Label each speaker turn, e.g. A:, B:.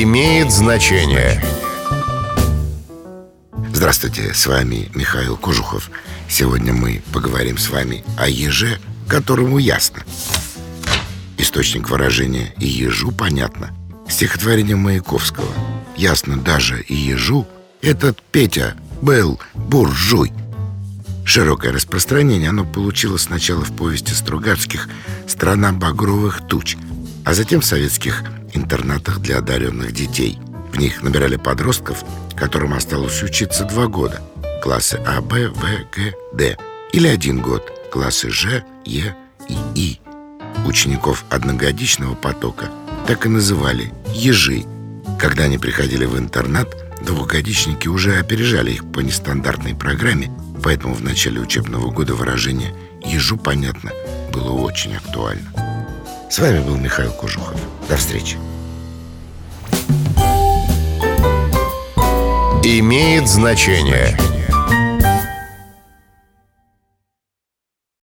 A: имеет значение.
B: Здравствуйте, с вами Михаил Кожухов. Сегодня мы поговорим с вами о еже, которому ясно. Источник выражения «и ежу» понятно. Стихотворение Маяковского. Ясно даже и ежу этот Петя был буржуй. Широкое распространение оно получило сначала в повести Стругацких «Страна багровых туч», а затем в советских интернатах для одаренных детей. В них набирали подростков, которым осталось учиться два года. Классы А, Б, В, Г, Д. Или один год. Классы Ж, Е и И. Учеников одногодичного потока так и называли «ежи». Когда они приходили в интернат, двухгодичники уже опережали их по нестандартной программе, поэтому в начале учебного года выражение «ежу понятно» было очень актуально. С вами был Михаил Кожухов. До встречи.
A: Имеет значение.